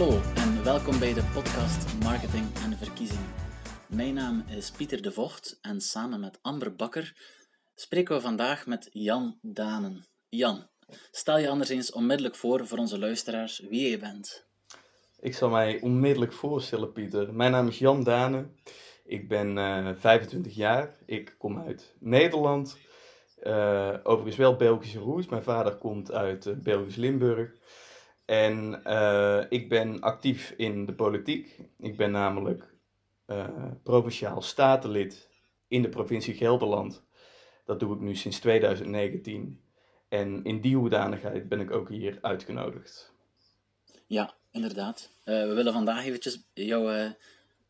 Hallo en welkom bij de podcast Marketing en Verkiezingen. Mijn naam is Pieter de Vocht en samen met Amber Bakker spreken we vandaag met Jan Danen. Jan, stel je anders eens onmiddellijk voor voor onze luisteraars wie je bent. Ik zal mij onmiddellijk voorstellen, Pieter. Mijn naam is Jan Danen. Ik ben uh, eh, 25 jaar. Ik kom uit Nederland. Uh, overigens wel Belgische roots. Mijn vader komt uit uh, Belgisch Limburg. En ik ben actief in de politiek. Ik ben namelijk provinciaal statenlid in de provincie Gelderland. Dat doe ik nu sinds 2019. En in die hoedanigheid ben ik ook hier uitgenodigd. Ja, inderdaad. we willen vandaag eventjes jouw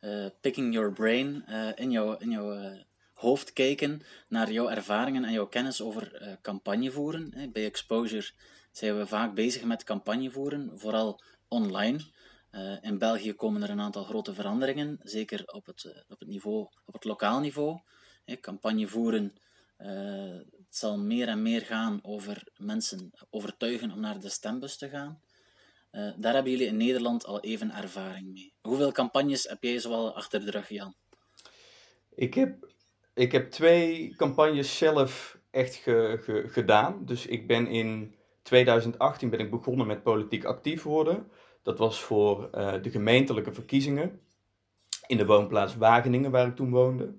uh, picking your brain, uh, in jouw, in jouw uh, hoofd kijken naar jouw ervaringen en jouw kennis over campagne voeren. Bij Exposure zijn we vaak bezig met campagne voeren, vooral online. in België komen er een aantal grote veranderingen, zeker op het, op het, niveau, op het lokaal niveau. campagne voeren het zal meer en meer gaan over mensen overtuigen om naar de stembus te gaan. Daar hebben jullie in Nederland al even ervaring mee. Hoeveel campagnes heb jij zoal achter de rug, Jan? Ik heb, ik heb twee campagnes zelf echt ge, gedaan. Dus ik ben in 2018 ben ik begonnen met politiek actief worden. Dat was voor uh, de gemeentelijke verkiezingen in de woonplaats Wageningen, waar ik toen woonde.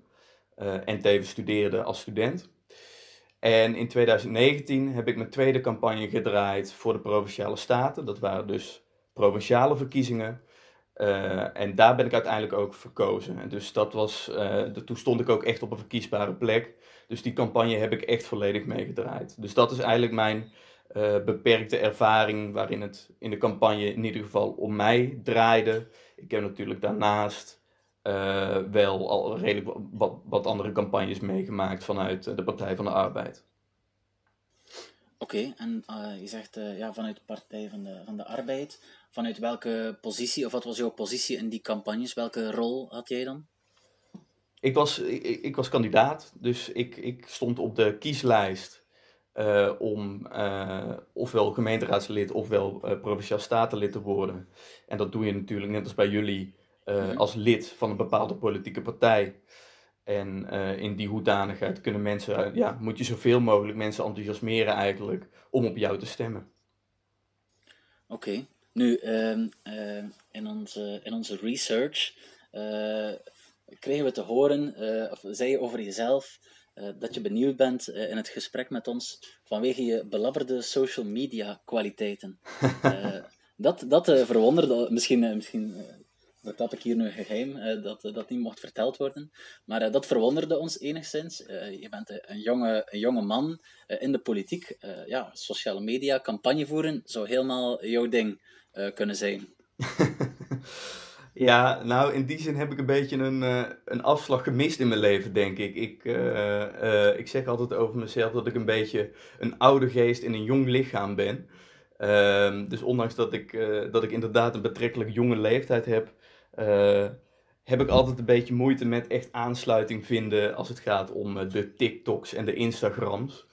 Uh, en tevens studeerde als student. En in 2019 heb ik mijn tweede campagne gedraaid voor de provinciale staten. Dat waren dus provinciale verkiezingen. Uh, en daar ben ik uiteindelijk ook verkozen. En dus dat was, toen stond ik ook echt op een verkiesbare plek. Dus die campagne heb ik echt volledig meegedraaid. Dus dat is eigenlijk mijn uh, beperkte ervaring waarin het in de campagne in ieder geval om mij draaide. Ik heb natuurlijk daarnaast uh, wel al redelijk wat, wat andere campagnes meegemaakt vanuit de Partij van de Arbeid. Oké, en uh, je zegt ja, vanuit de Partij van de, van de Arbeid. Vanuit welke positie, of wat was jouw positie in die campagnes? Welke rol had jij dan? Ik was, ik, ik was kandidaat, dus ik, ik stond op de kieslijst om ofwel gemeenteraadslid ofwel provinciaal statenlid te worden. En dat doe je natuurlijk net als bij jullie uh, als lid van een bepaalde politieke partij. En uh, in die hoedanigheid kunnen mensen, ja, moet je zoveel mogelijk mensen enthousiasmeren eigenlijk om op jou te stemmen. Oké, okay. nu uh, in, onze, in onze research kregen we te horen, of zei je over jezelf, dat je benieuwd bent in het gesprek met ons vanwege je belabberde social media kwaliteiten. dat dat verwonderde, misschien, misschien dat had ik hier nu geheim, dat dat niet mocht verteld worden. Maar dat verwonderde ons enigszins. Je bent een jonge, een jonge man in de politiek. ja, sociale media, campagne voeren, zou helemaal jouw ding kunnen zijn. ja, nou in die zin heb ik een beetje een, een afslag gemist in mijn leven, denk ik. Ik, ik zeg altijd over mezelf dat ik een beetje een oude geest in een jong lichaam ben. Ehm, dus ondanks dat ik, dat ik inderdaad een betrekkelijk jonge leeftijd heb, heb ik altijd een beetje moeite met echt aansluiting vinden als het gaat om eh, de TikToks en de Instagrams.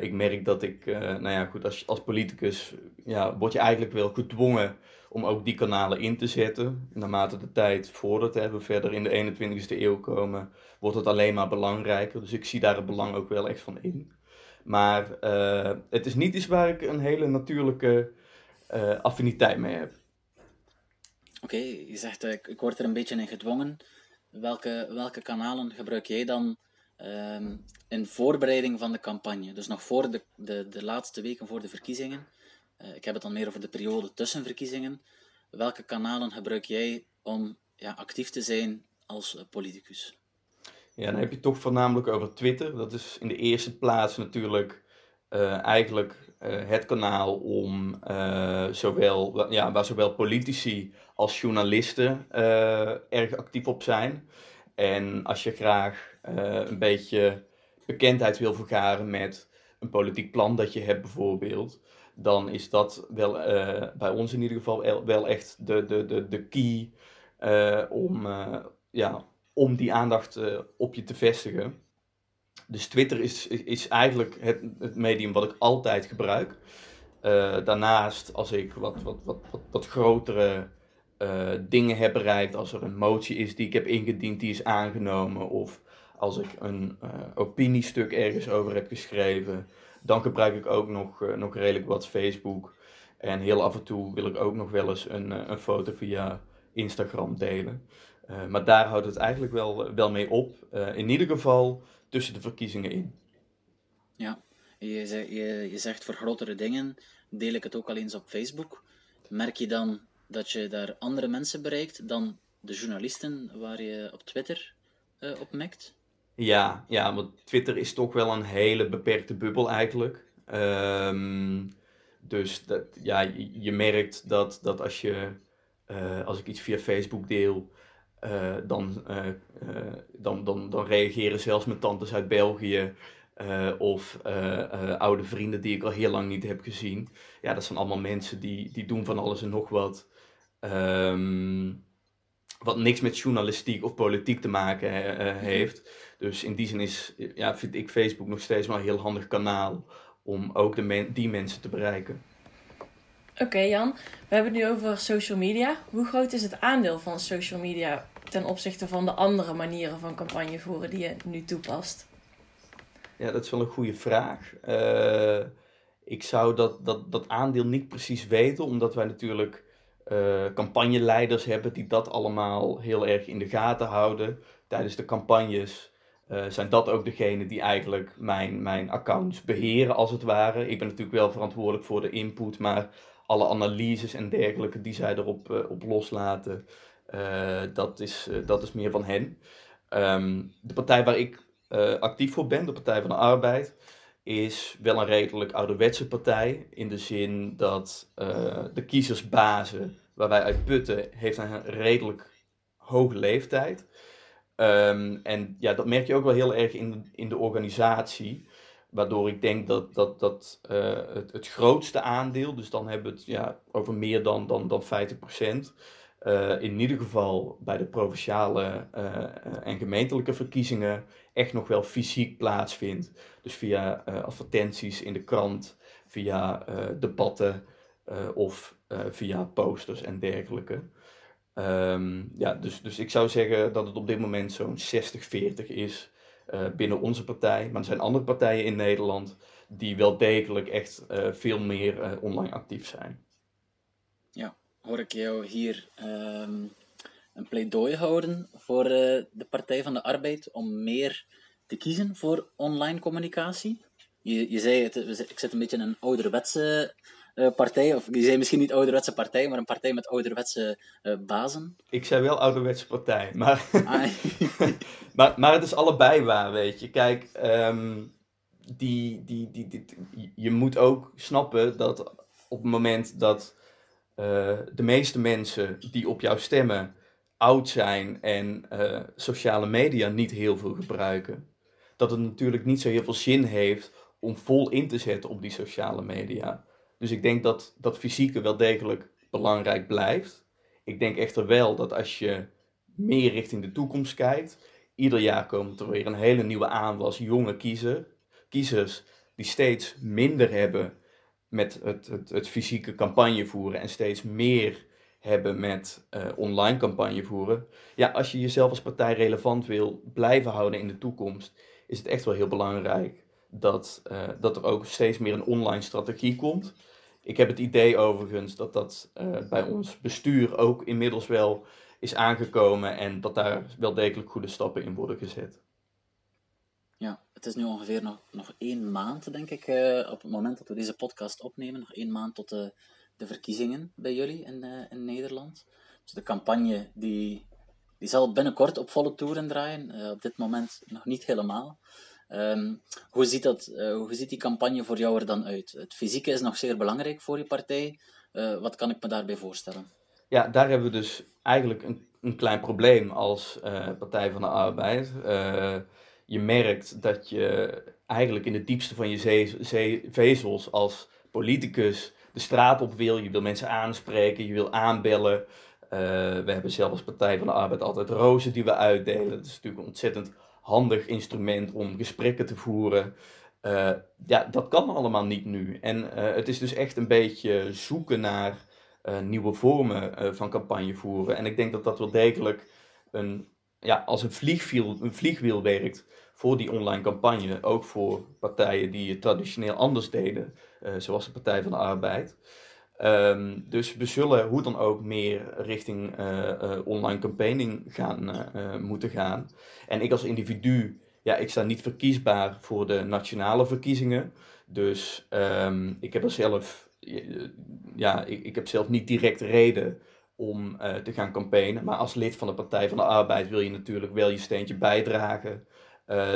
Ik merk dat ik, nou ja, goed, als, als politicus ja, word je eigenlijk wel gedwongen om ook die kanalen in te zetten. Naarmate de tijd voordat we verder in de 21ste eeuw komen, wordt het alleen maar belangrijker. Dus ik zie daar het belang ook wel echt van in. Maar het is niet iets waar ik een hele natuurlijke affiniteit mee heb. Oké, je zegt uh, ik word er een beetje in gedwongen. Welke, welke kanalen gebruik jij dan um, in voorbereiding van de campagne? Dus nog voor de, de, de laatste weken voor de verkiezingen. Uh, ik heb het dan meer over de periode tussen verkiezingen. Welke kanalen gebruik jij om ja, actief te zijn als uh, politicus? Ja, dan heb je toch voornamelijk over Twitter. Dat is in de eerste plaats natuurlijk eigenlijk het kanaal om zowel, ja, waar zowel politici als journalisten erg actief op zijn. En als je graag een beetje bekendheid wil vergaren met een politiek plan dat je hebt bijvoorbeeld, dan is dat wel uh, bij ons in ieder geval wel echt de, de, de, de key om, ja, om die aandacht op je te vestigen. Dus Twitter is, is eigenlijk het, het medium wat ik altijd gebruik. daarnaast, als ik wat, wat, wat, wat, wat grotere dingen heb bereikt, als er een motie is die ik heb ingediend, die is aangenomen, of als ik een opiniestuk ergens over heb geschreven, dan gebruik ik ook nog, nog redelijk wat Facebook. En heel af en toe wil ik ook nog wel eens een, een foto via Instagram delen. Uh, maar daar houdt het eigenlijk wel, wel mee op. In ieder geval tussen de verkiezingen in. Ja, je, zeg, je, je zegt voor grotere dingen deel ik het ook al eens op Facebook. Merk je dan dat je daar andere mensen bereikt dan de journalisten waar je op Twitter uh, op mekt? Ja, ja, want Twitter is toch wel een hele beperkte bubbel eigenlijk. Um, dus dat, ja, je, merkt dat, dat als je uh, als ik iets via Facebook deel, uh, dan, uh, dan, dan, dan reageren zelfs mijn tantes uit België of oude vrienden die ik al heel lang niet heb gezien. Ja, dat zijn allemaal mensen die, die doen van alles en nog wat. Um, wat niks met journalistiek of politiek te maken heeft. Dus in die zin is, ja, vind ik Facebook nog steeds wel een heel handig kanaal om ook de men die mensen te bereiken. Oké Jan, we hebben het nu over social media. Hoe groot is het aandeel van social media ten opzichte van de andere manieren van campagne voeren die je nu toepast? Ja, dat is wel een goede vraag. Uh, ik zou dat, dat, dat aandeel niet precies weten, omdat wij natuurlijk uh, campagneleiders hebben die dat allemaal heel erg in de gaten houden. Tijdens de campagnes uh, zijn dat ook degenen die eigenlijk mijn, mijn accounts beheren, als het ware. Ik ben natuurlijk wel verantwoordelijk voor de input, maar alle analyses en dergelijke die zij erop uh, op loslaten, uh, dat, is, dat is meer van hen. Um, de partij waar ik actief voor ben, de Partij van de Arbeid, is wel een redelijk ouderwetse partij. In de zin dat de kiezersbazen waar wij uit putten, heeft een redelijk hoge leeftijd. Um, en ja, dat merk je ook wel heel erg in, in de organisatie. Waardoor ik denk dat, dat, dat uh, het, het grootste aandeel, dus dan hebben we het ja, over meer dan, dan, dan 50%, uh, in ieder geval bij de provinciale uh, en gemeentelijke verkiezingen echt nog wel fysiek plaatsvindt. Dus via advertenties in de krant, via debatten of via posters en dergelijke. Um, ja, dus, dus ik zou zeggen dat het op dit moment zo'n 60-40 is uh, binnen onze partij. Maar er zijn andere partijen in Nederland die wel degelijk echt uh, veel meer uh, online actief zijn. Ja, hoor ik jou hier um, een pleidooi houden voor de Partij van de Arbeid om meer te kiezen voor online communicatie? Je, je zei, het, ik zit een beetje in een ouderwetse uh, partij, of die zijn misschien niet ouderwetse partij, maar een partij met ouderwetse uh, bazen. Ik zei wel ouderwetse partij, maar, ah. maar, maar het is allebei waar, weet je. Kijk, um, die, die, die, die, je moet ook snappen dat op het moment dat uh, de meeste mensen die op jou stemmen oud zijn en sociale media niet heel veel gebruiken, dat het natuurlijk niet zo heel veel zin heeft om vol in te zetten op die sociale media. Dus ik denk dat dat fysieke wel degelijk belangrijk blijft. Ik denk echter wel dat als je meer richting de toekomst kijkt, ieder jaar komt er weer een hele nieuwe aanwas jonge kiezer, kiezers die steeds minder hebben met het, het, het fysieke campagne voeren en steeds meer hebben met uh, online campagne voeren. Ja, als je jezelf als partij relevant wil blijven houden in de toekomst, is het echt wel heel belangrijk dat, uh, dat er ook steeds meer een online strategie komt. Ik heb het idee overigens dat dat uh, bij ons bestuur ook inmiddels wel is aangekomen en dat daar wel degelijk goede stappen in worden gezet. Ja, het is nu ongeveer nog, nog één maand, denk ik, uh, op het moment dat we deze podcast opnemen. Nog één maand tot de, de verkiezingen bij jullie in, in Nederland. Dus de campagne die, die zal binnenkort op volle toeren draaien. op dit moment nog niet helemaal. Um, hoe, ziet dat, uh, hoe ziet die campagne voor jou er dan uit? Het fysieke is nog zeer belangrijk voor je partij. Uh, wat kan ik me daarbij voorstellen? Ja, daar hebben we dus eigenlijk een, een klein probleem als uh, Partij van de Arbeid. je merkt dat je eigenlijk in het diepste van je vezels als politicus de straat op wil. Je wil mensen aanspreken, je wil aanbellen. we hebben zelf als Partij van de Arbeid altijd rozen die we uitdelen. Dat is natuurlijk ontzettend handig instrument om gesprekken te voeren. ja, dat kan allemaal niet nu. En het is dus echt een beetje zoeken naar nieuwe vormen van campagne voeren. En ik denk dat dat wel degelijk een, ja, als een vliegwiel, een vliegwiel werkt voor die online campagne. Ook voor partijen die het traditioneel anders deden, zoals de Partij van de Arbeid. Um, dus we zullen hoe dan ook meer richting uh, uh, online campaigning gaan uh, moeten gaan. En ik als individu, ja, ik sta niet verkiesbaar voor de nationale verkiezingen. Dus um, ik heb zelf, ja, ik, ik heb zelf niet direct reden om te gaan campaignen. Maar als lid van de Partij van de Arbeid wil je natuurlijk wel je steentje bijdragen.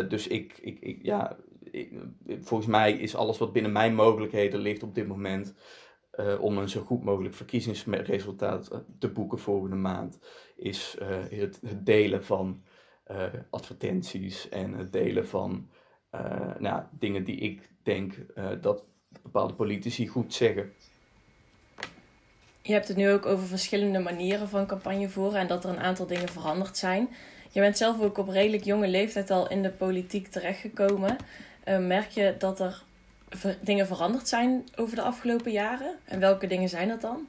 dus ik, ik, ik ja, ik, volgens mij is alles wat binnen mijn mogelijkheden ligt op dit moment uh, om een zo goed mogelijk verkiezingsresultaat eh, te boeken volgende maand, is uh, het, delen van advertenties en het delen van nou, dingen die ik denk dat bepaalde politici goed zeggen. Je hebt het nu ook over verschillende manieren van campagne voeren en dat er een aantal dingen veranderd zijn. Je bent zelf ook op redelijk jonge leeftijd al in de politiek terechtgekomen. merk je dat er dingen veranderd zijn over de afgelopen jaren? En welke dingen zijn dat dan?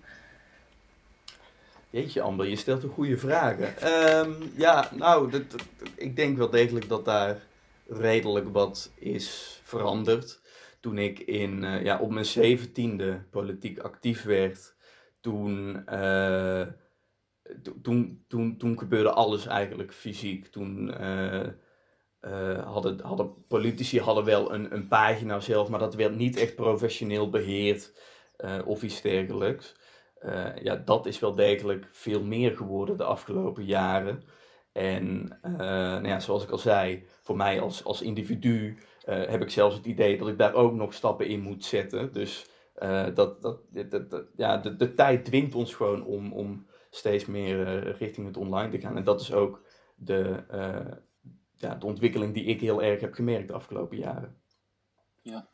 Jeetje Amber, je stelt een goede vragen. Um, ja, nou, dat, ik denk wel degelijk dat daar redelijk wat is veranderd. Toen ik in, uh, ja, op mijn zeventiende politiek actief werd, toen, uh, toen, toen, toen gebeurde alles eigenlijk fysiek. Toen... Uh, uh, hadden, hadden, politici hadden wel een, een pagina zelf, maar dat werd niet echt professioneel beheerd uh, of iets dergelijks. Uh, ja, dat is wel degelijk veel meer geworden de afgelopen jaren. En nou ja, zoals ik al zei, voor mij als, als individu heb ik zelfs het idee dat ik daar ook nog stappen in moet zetten. Dus dat, dat, dat, ja, de, de tijd dwingt ons gewoon om, om steeds meer richting het online te gaan. En dat is ook de, ja, de ontwikkeling die ik heel erg heb gemerkt de afgelopen jaren. Ja,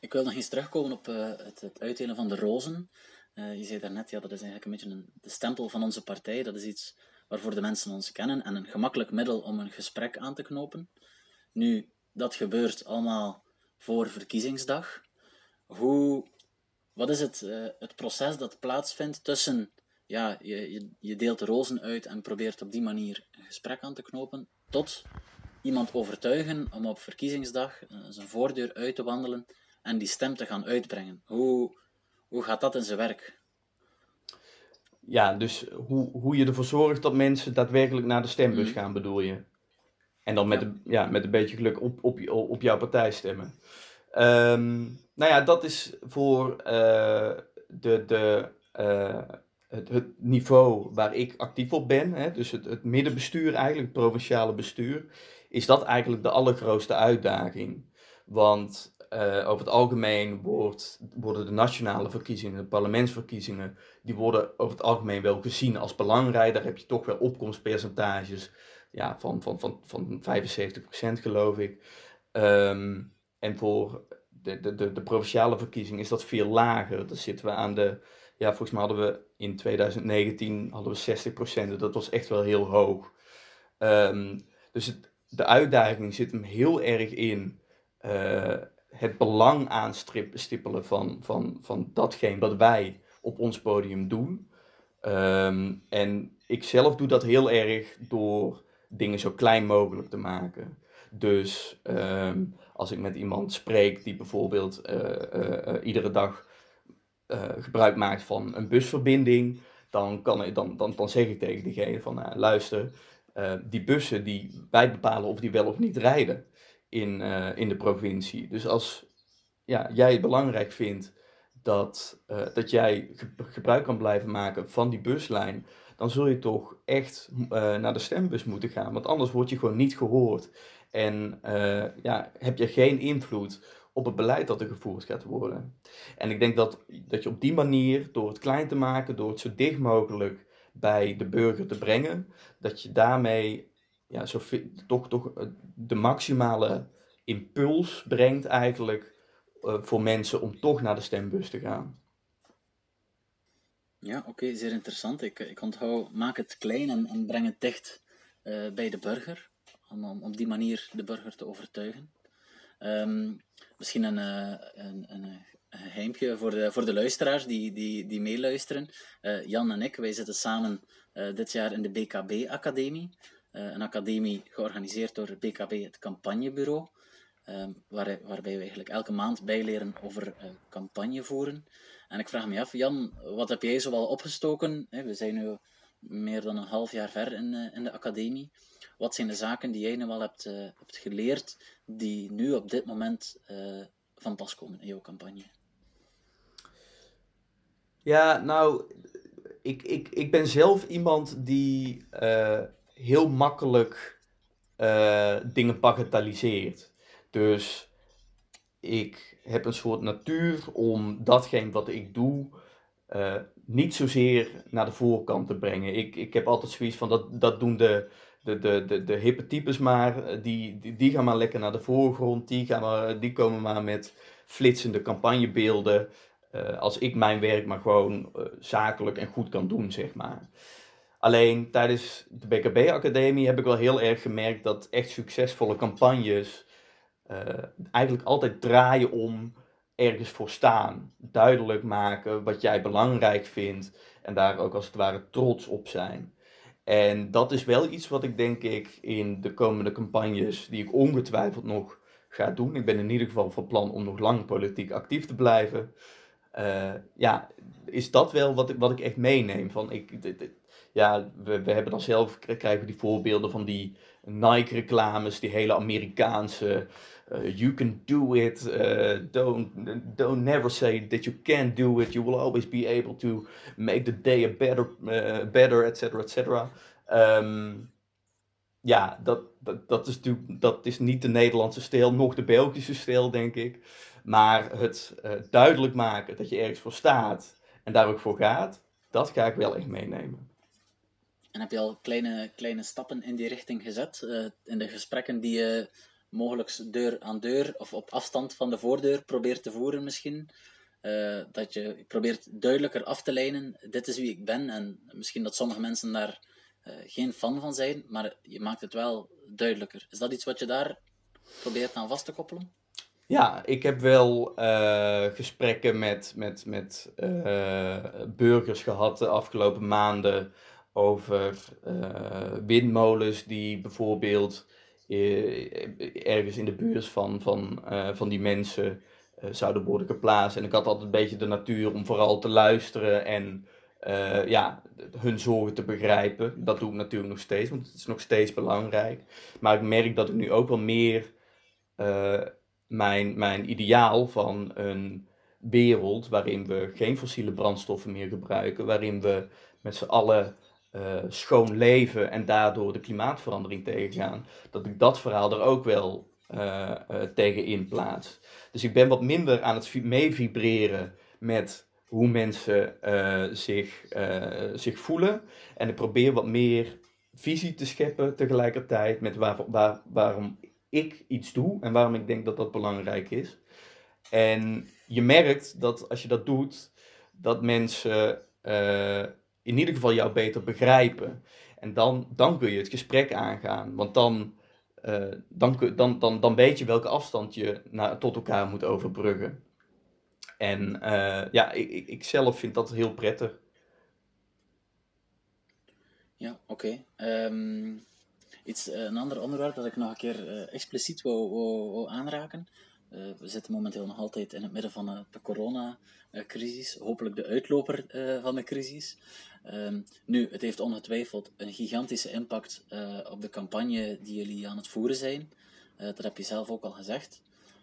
ik wil nog eens terugkomen op uh, het, het, uitdelen van de rozen. Uh, je zei daarnet, ja, dat is eigenlijk een beetje een, de stempel van onze partij. Dat is iets waarvoor de mensen ons kennen en een gemakkelijk middel om een gesprek aan te knopen. Nu, dat gebeurt allemaal voor verkiezingsdag. Hoe, wat is het, uh, het proces dat plaatsvindt tussen, ja, je, je, je deelt de rozen uit en probeert op die manier een gesprek aan te knopen, tot iemand overtuigen om op verkiezingsdag uh, zijn voordeur uit te wandelen en die stem te gaan uitbrengen. Hoe, hoe gaat dat in zijn werk? Ja, dus hoe, hoe je ervoor zorgt dat mensen daadwerkelijk naar de stembus mhm. gaan, bedoel je? En dan met, ja. Een, ja, met een beetje geluk op, op, op jouw partij stemmen. Um, nou ja, dat is voor uh, de, de, uh, het, het, niveau waar ik actief op ben, hè, dus het, het middenbestuur eigenlijk, het provinciale bestuur, is dat eigenlijk de allergrootste uitdaging. Want uh, over het algemeen wordt, worden de nationale verkiezingen, de parlementsverkiezingen, die worden over het algemeen wel gezien als belangrijk. Daar heb je toch wel opkomstpercentages ja, van, van, van, van 75% geloof ik. Um, en voor de, de, de, provinciale verkiezing is dat veel lager. Dan zitten we aan de, ja, volgens mij hadden we in 2019 hadden we 60%. Dat was echt wel heel hoog. Um, dus het, de uitdaging zit hem heel erg in uh, het belang aanstippelen van, van, van datgene wat wij op ons podium doen. Um, en ik zelf doe dat heel erg door dingen zo klein mogelijk te maken. Dus um, als ik met iemand spreek die bijvoorbeeld uh, uh, iedere dag gebruik maakt van een busverbinding, dan, kan ik, dan, dan, dan zeg ik tegen diegene van luister, uh, die bussen die wij bepalen of die wel of niet rijden in, uh, in de provincie. Dus als ja, jij het belangrijk vindt dat, uh, dat jij gebruik kan blijven maken van die buslijn, dan zul je toch echt naar de stembus moeten gaan. Want anders word je gewoon niet gehoord. En ja, heb je geen invloed op het beleid dat er gevoerd gaat worden. En ik denk dat, dat je op die manier, door het klein te maken, door het zo dicht mogelijk bij de burger te brengen, dat je daarmee ja, zo, toch, toch eh, de maximale impuls brengt eigenlijk uh, voor mensen om toch naar de stembus te gaan. Ja, oké, zeer interessant. Ik, ik onthoud, maak het klein en, en breng het dicht bij de burger, om, om op die manier de burger te overtuigen. Um, misschien een, een, een, geheimpje voor de, voor de luisteraars die, die, die meeluisteren. Jan en ik, wij zitten samen dit jaar in de BKB-academie. een academie georganiseerd door BKB, het campagnebureau. waar, waarbij we eigenlijk elke maand bijleren over campagne voeren. En ik vraag me af, Jan, wat heb jij zoal opgestoken? We zijn nu meer dan een half jaar ver in, eh, in de academie. Wat zijn de zaken die jij nu al hebt, hebt geleerd, die nu op dit moment van pas komen in jouw campagne? Ja, nou, ik, ik, ik ben zelf iemand die heel makkelijk dingen bagatelliseert. Dus ik heb een soort natuur om datgene wat ik doe uh, niet zozeer naar de voorkant te brengen. Ik, ik heb altijd zoiets van dat, dat doen de, de, de, de, de hippe types maar. Eh, die, die, die, gaan maar lekker naar de voorgrond. Die, gaan maar, die komen maar met flitsende campagnebeelden. Uh, als ik mijn werk maar gewoon uh, zakelijk en goed kan doen, zeg maar. Alleen tijdens de BKB-academie heb ik wel heel erg gemerkt dat echt succesvolle campagnes eigenlijk altijd draaien om ergens voor staan. Duidelijk maken wat jij belangrijk vindt. En daar ook als het ware trots op zijn. En dat is wel iets wat ik denk ik in de komende campagnes, die ik ongetwijfeld nog ga doen. Ik ben in ieder geval van plan om nog lang politiek actief te blijven. Uh, ja, is dat wel wat ik, wat ik echt meeneem. Van ik, ja, we, we hebben dan zelf, krijgen die voorbeelden van die Nike-reclames, die hele Amerikaanse uh, you can do it. Uh, don't don't never say that you can't do it. You will always be able to make the day a better, uh, better, etc. etc. Um, ja, dat, dat, dat, is natuurlijk, dat is niet de Nederlandse stijl, nog de Belgische stijl, denk ik. Maar het uh, duidelijk maken dat je ergens voor staat en daar ook voor gaat, dat ga ik wel echt meenemen. En heb je al kleine, kleine stappen in die richting gezet? Uh, in de gesprekken die je mogelijk deur aan deur of op afstand van de voordeur probeert te voeren misschien. Uh, dat je probeert duidelijker af te lijnen, dit is wie ik ben. En misschien dat sommige mensen daar geen fan van zijn, maar je maakt het wel duidelijker. Is dat iets wat je daar probeert aan vast te koppelen? Ja, ik heb wel uh, gesprekken met, met, met burgers gehad de afgelopen maanden over windmolens die bijvoorbeeld eh, ergens in de buurt van, van, van die mensen zouden worden geplaatst. En ik had altijd een beetje de natuur om vooral te luisteren en ja, hun zorgen te begrijpen. Dat doe ik natuurlijk nog steeds, want het is nog steeds belangrijk. Maar ik merk dat ik nu ook wel meer mijn, mijn ideaal van een wereld waarin we geen fossiele brandstoffen meer gebruiken, waarin we met z'n allen uh, schoon leven en daardoor de klimaatverandering tegengaan, dat ik dat verhaal er ook wel uh, uh, tegen in plaats. Dus ik ben wat minder aan het meevibreren met hoe mensen zich, zich voelen. En ik probeer wat meer visie te scheppen tegelijkertijd met waar, waarom ik iets doe en waarom ik denk dat dat belangrijk is. En je merkt dat als je dat doet, dat mensen in ieder geval jou beter begrijpen. En dan, dan kun je het gesprek aangaan. Want dan, uh, dan, dan, dan, dan weet je welke afstand je naar, tot elkaar moet overbruggen. En uh, ja, ik, ik, zelf vind dat heel prettig. Ja, oké. Ehm, iets, eh, een ander onderwerp dat ik nog een keer uh, expliciet wou aanraken. Uh, we zitten momenteel nog altijd in het midden van de coronacrisis, hopelijk de uitloper van de crisis. Um, nu, het heeft ongetwijfeld een gigantische impact op de campagne die jullie aan het voeren zijn. Dat heb je zelf ook al gezegd.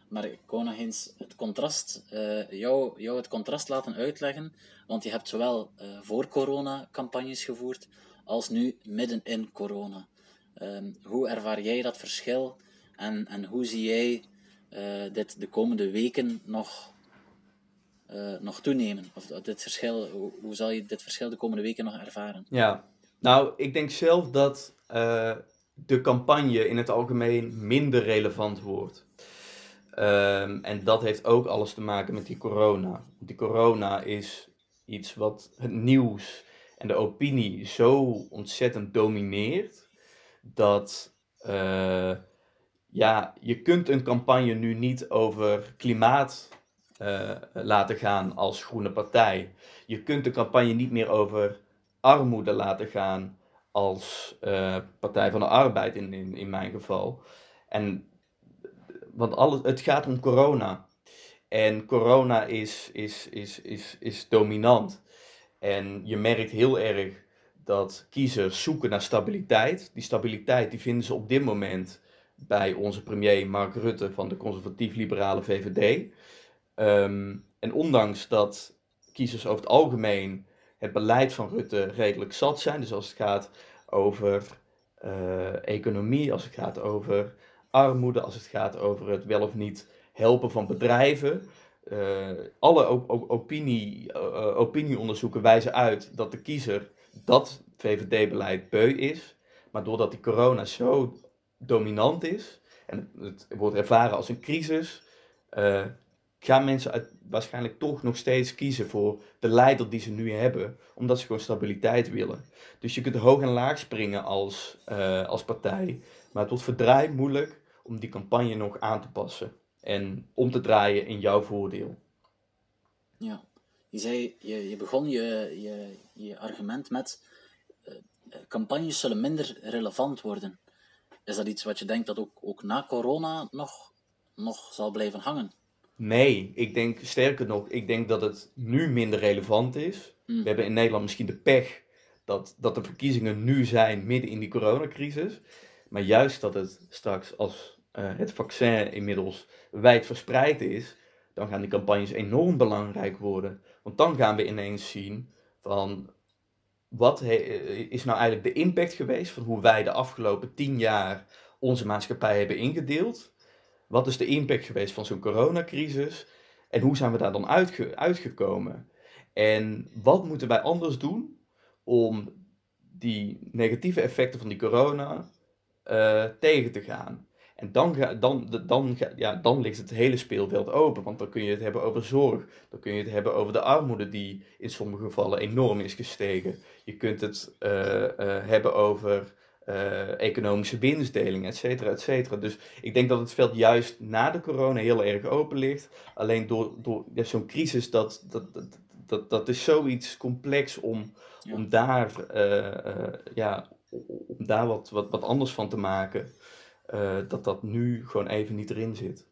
Maar ik wou nog eens het contrast, jou het contrast laten uitleggen. Want je hebt zowel voor corona campagnes gevoerd, als nu midden in corona. Um, hoe ervaar jij dat verschil? En, en hoe zie jij dit de komende weken nog uh, nog toenemen? Of dit verschil, hoe, zal je dit verschil de komende weken nog ervaren? Ja, nou, ik denk zelf dat uh, de campagne in het algemeen minder relevant wordt. Um, en dat heeft ook alles te maken met die corona. Die corona is iets wat het nieuws en de opinie zo ontzettend domineert dat uh, ja, je kunt een campagne nu niet over klimaat uh, laten gaan als groene partij. Je kunt de campagne niet meer over armoede laten gaan als uh, Partij van de Arbeid in, in, in mijn geval. En, want alles, het gaat om corona. En corona is, is, is, is, is dominant. En je merkt heel erg dat kiezers zoeken naar stabiliteit. Die stabiliteit die vinden ze op dit moment bij onze premier Mark Rutte van de conservatief-liberale VVD. Ehm, en ondanks dat kiezers over het algemeen het beleid van Rutte redelijk zat zijn, dus als het gaat over uh, economie, als het gaat over armoede, als het gaat over het wel of niet helpen van bedrijven. Uh, alle opinie, uh, opinieonderzoeken wijzen uit dat de kiezer dat VVD-beleid beu is. Maar doordat die corona zo dominant is en het, wordt ervaren als een crisis, uh, gaan mensen waarschijnlijk toch nog steeds kiezen voor de leider die ze nu hebben, omdat ze gewoon stabiliteit willen. Dus je kunt hoog en laag springen als, uh, als partij, maar het wordt verdraaid moeilijk om die campagne nog aan te passen en om te draaien in jouw voordeel. Ja, je, zei, je, je begon je, je, je argument met uh, campagnes zullen minder relevant worden. Is dat iets wat je denkt dat ook, ook na corona nog, nog zal blijven hangen? Nee, ik denk sterker nog, ik denk dat het nu minder relevant is. Mm. We hebben in Nederland misschien de pech dat, dat de verkiezingen nu zijn midden in die coronacrisis. Maar juist dat het straks als uh, het vaccin inmiddels wijd verspreid is, dan gaan die campagnes enorm belangrijk worden. Want dan gaan we ineens zien van wat is nou eigenlijk de impact geweest van hoe wij de afgelopen tien jaar onze maatschappij hebben ingedeeld? Wat is de impact geweest van zo'n coronacrisis? En hoe zijn we daar dan uitge uitgekomen? En wat moeten wij anders doen om die negatieve effecten van die corona uh, tegen te gaan? En dan, ga, dan, dan, ja, dan ligt het hele speelveld open. Want dan kun je het hebben over zorg. Dan kun je het hebben over de armoede die in sommige gevallen enorm is gestegen. Je kunt het uh, uh, hebben over uh, economische winstdeling, et cetera, et cetera. Dus ik denk dat het veld juist na de corona heel erg open ligt. Alleen door, door ja, zo'n crisis, dat, dat, dat, dat, dat is zoiets complex om, ja. om daar, ja, om daar wat, wat, wat anders van te maken uh, dat dat nu gewoon even niet erin zit.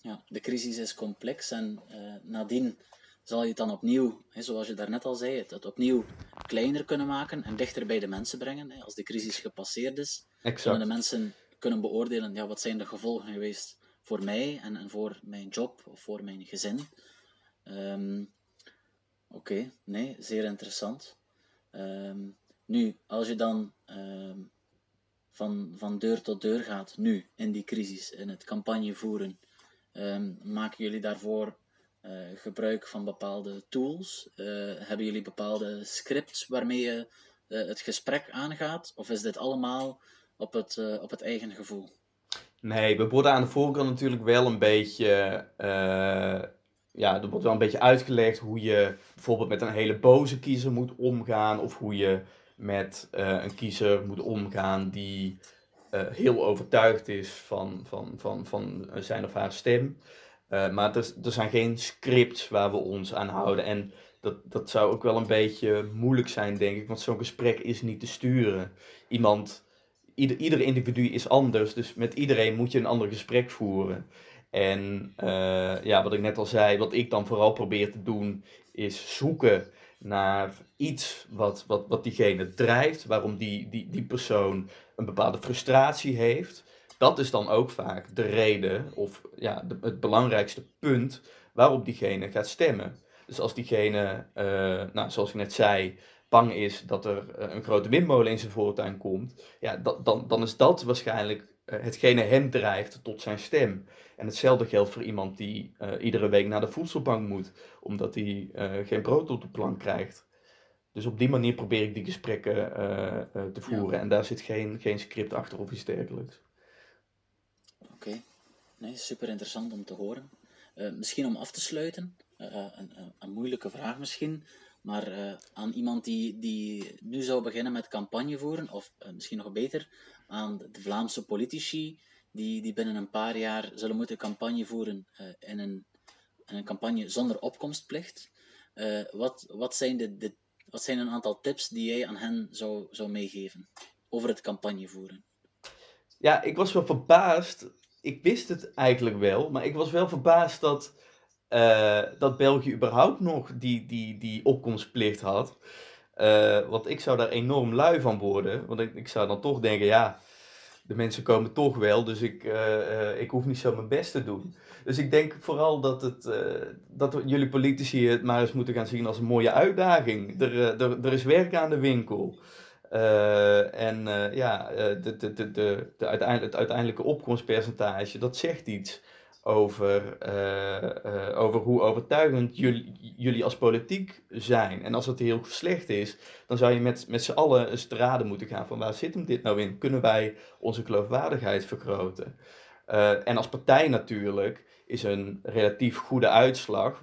Ja, de crisis is complex en uh, nadien zal je het dan opnieuw, hè, zoals je daarnet al zei, het, het, opnieuw kleiner kunnen maken en dichter bij de mensen brengen. Hè. Als de crisis gepasseerd is, exact. zullen de mensen kunnen beoordelen, ja, wat zijn de gevolgen geweest voor mij en, en voor mijn job of voor mijn gezin. Um, Oké, okay. nee, zeer interessant. Um, nu, als je dan um, van, van deur tot deur gaat, nu, in die crisis, in het campagne voeren, um, maken jullie daarvoor uh, gebruik van bepaalde tools? Uh, hebben jullie bepaalde scripts waarmee je uh, het gesprek aangaat? Of is dit allemaal op het, op het eigen gevoel? Nee, we worden aan de voorkant natuurlijk wel een beetje ja, er wordt wel een beetje uitgelegd hoe je bijvoorbeeld met een hele boze kiezer moet omgaan. Of hoe je met uh, een kiezer moet omgaan die uh, heel overtuigd is van, van, van, van zijn of haar stem. Maar er, er zijn geen scripts waar we ons aan houden. En dat, dat zou ook wel een beetje moeilijk zijn, denk ik. Want zo'n gesprek is niet te sturen. Iemand, ieder, ieder individu is anders. Dus met iedereen moet je een ander gesprek voeren. En ja, wat ik net al zei, wat ik dan vooral probeer te doen, is zoeken naar iets wat, wat, wat diegene drijft, waarom die, die, die persoon een bepaalde frustratie heeft. Dat is dan ook vaak de reden of ja, het belangrijkste punt waarop diegene gaat stemmen. Dus als diegene, uh, nou, zoals ik net zei, bang is dat er uh, een grote windmolen in zijn voortuin komt, ja, dan, dan is dat waarschijnlijk hetgene hem drijft tot zijn stem. En hetzelfde geldt voor iemand die iedere week naar de voedselbank moet, omdat hij geen brood op de plank krijgt. Dus op die manier probeer ik die gesprekken uh, te voeren. Ja. En daar zit geen, geen script achter of iets dergelijks. Oké, okay. nee, super interessant om te horen. Misschien om af te sluiten, een, een, moeilijke vraag misschien, maar aan iemand die, die nu zou beginnen met campagne voeren, of misschien nog beter, aan de Vlaamse politici die, die binnen een paar jaar zullen moeten campagne voeren in, een, in een campagne zonder opkomstplicht. wat, wat, zijn de, de, wat zijn een aantal tips die jij aan hen zou, zou meegeven over het campagne voeren? Ja, ik was wel verbaasd. Ik wist het eigenlijk wel, maar ik was wel verbaasd dat, uh, dat België überhaupt nog die, die, die opkomstplicht had. Uh, want ik zou daar enorm lui van worden. Want ik, ik zou dan toch denken, ja, de mensen komen toch wel, dus ik, uh, ik hoef niet zo mijn best te doen. Dus ik denk vooral dat, het, dat jullie politici het maar eens moeten gaan zien als een mooie uitdaging. Er, er, er is werk aan de winkel. En ja, de, de, de, de uiteindelijk, het uiteindelijke opkomstpercentage, dat zegt iets over, uh, over hoe overtuigend jullie, jullie als politiek zijn. En als het heel slecht is, dan zou je met, met z'n allen eens te raden moeten gaan van waar zit hem dit nou in? Kunnen wij onze geloofwaardigheid vergroten? en als partij natuurlijk is een relatief goede uitslag.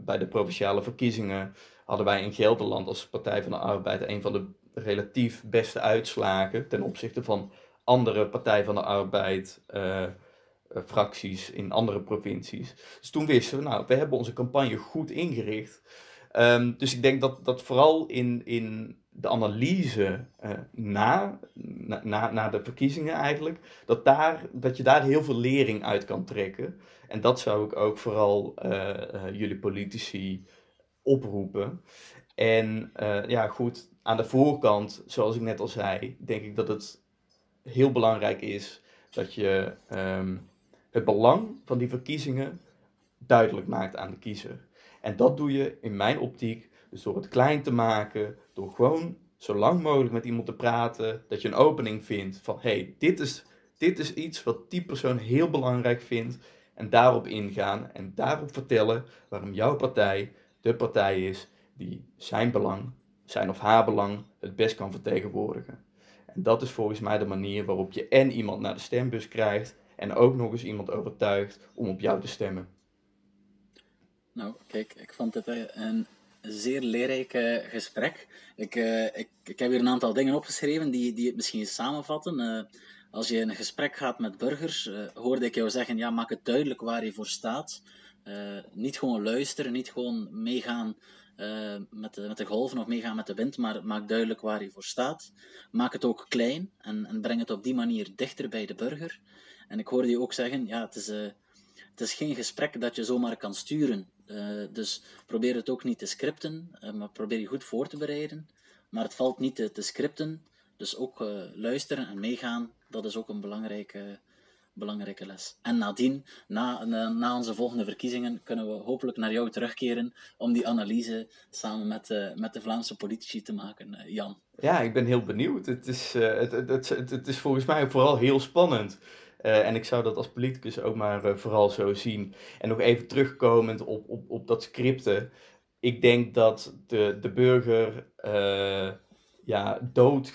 bij de provinciale verkiezingen hadden wij in Gelderland als Partij van de Arbeid een van de relatief beste uitslagen ten opzichte van andere Partij van de Arbeid fracties in andere provincies. Dus toen wisten we, nou, we hebben onze campagne goed ingericht. Um, dus ik denk dat, dat vooral in, in de analyse uh, na, na, na de verkiezingen eigenlijk, dat, daar, dat je daar heel veel lering uit kan trekken. En dat zou ik ook vooral uh, jullie politici oproepen. En ja, goed, aan de voorkant, zoals ik net al zei, denk ik dat het heel belangrijk is dat je ehm, het belang van die verkiezingen duidelijk maakt aan de kiezer. En dat doe je in mijn optiek dus door het klein te maken, door gewoon zo lang mogelijk met iemand te praten, dat je een opening vindt van hey, dit, is, dit is iets wat die persoon heel belangrijk vindt en daarop ingaan en daarop vertellen waarom jouw partij de partij is die zijn belang zijn of haar belang het best kan vertegenwoordigen. En dat is volgens mij de manier waarop je en iemand naar de stembus krijgt en ook nog eens iemand overtuigt om op jou te stemmen. Nou, kijk, ik vond het een zeer leerrijk uh, gesprek. Ik, uh, ik, ik heb hier een aantal dingen opgeschreven die, die het misschien samenvatten. Als je in een gesprek gaat met burgers, hoorde ik jou zeggen, ja, maak het duidelijk waar je voor staat. niet gewoon luisteren, niet gewoon meegaan met, de, met de golven of meegaan met de wind, maar maak duidelijk waar je voor staat. Maak het ook klein en, en breng het op die manier dichter bij de burger. En ik hoorde je ook zeggen, ja, het is, uh, het is geen gesprek dat je zomaar kan sturen. Uh, dus probeer het ook niet te scripten, maar probeer je goed voor te bereiden. Maar het valt niet te, te scripten, dus ook luisteren en meegaan, dat is ook een belangrijke belangrijke les. En nadien, na, na, onze volgende verkiezingen, kunnen we hopelijk naar jou terugkeren om die analyse samen met, met de Vlaamse politici te maken, Jan. Ja, ik ben heel benieuwd. Het is, het, het, het, is volgens mij vooral heel spannend. En ik zou dat als politicus ook maar vooral zo zien. En nog even terugkomend op, op, op dat scripten. Ik denk dat de, de burger ja, dood,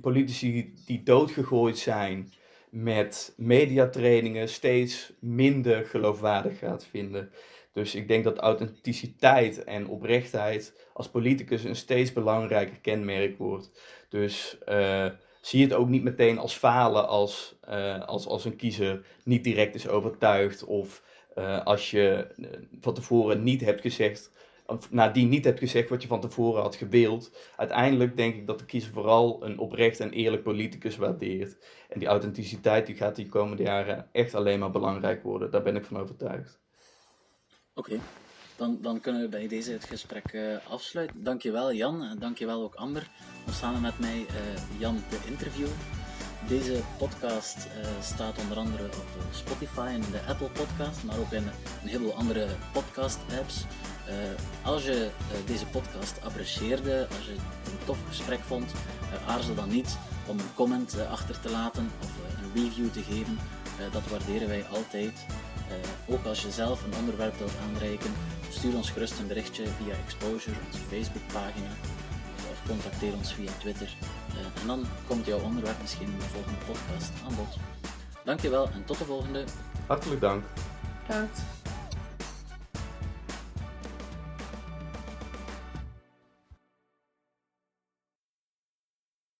politici die doodgegooid zijn, met mediatrainingen steeds minder geloofwaardig gaat vinden. Dus ik denk dat authenticiteit en oprechtheid als politicus een steeds belangrijker kenmerk wordt. Dus zie het ook niet meteen als falen als, uh, als, als een kiezer niet direct is overtuigd. Of uh, als je van tevoren niet hebt gezegd nadien niet hebt gezegd wat je van tevoren had gewild. Uiteindelijk denk ik dat de kiezer vooral een oprecht en eerlijk politicus waardeert. En die authenticiteit die gaat die komende jaren echt alleen maar belangrijk worden. Daar ben ik van overtuigd. Oké, dan, dan kunnen we bij deze het gesprek uh, afsluiten. Dankjewel Jan en dankjewel ook Amber om samen met mij Jan te interviewen. Deze podcast uh, staat onder andere op Spotify en de Apple Podcast, maar ook in een heleboel andere podcast apps. Uh, als je uh, deze podcast apprecieerde, als je het een tof gesprek vond, aarzel dan niet om een comment achter te laten of een review te geven. dat waarderen wij altijd. ook als je zelf een onderwerp wilt aanreiken, stuur ons gerust een berichtje via Exposure, onze Facebookpagina contacteer ons via Twitter. Uh, en dan komt jouw onderwerp misschien in de volgende podcast aan bod. Dankjewel en tot de volgende. Hartelijk dank. Bedankt.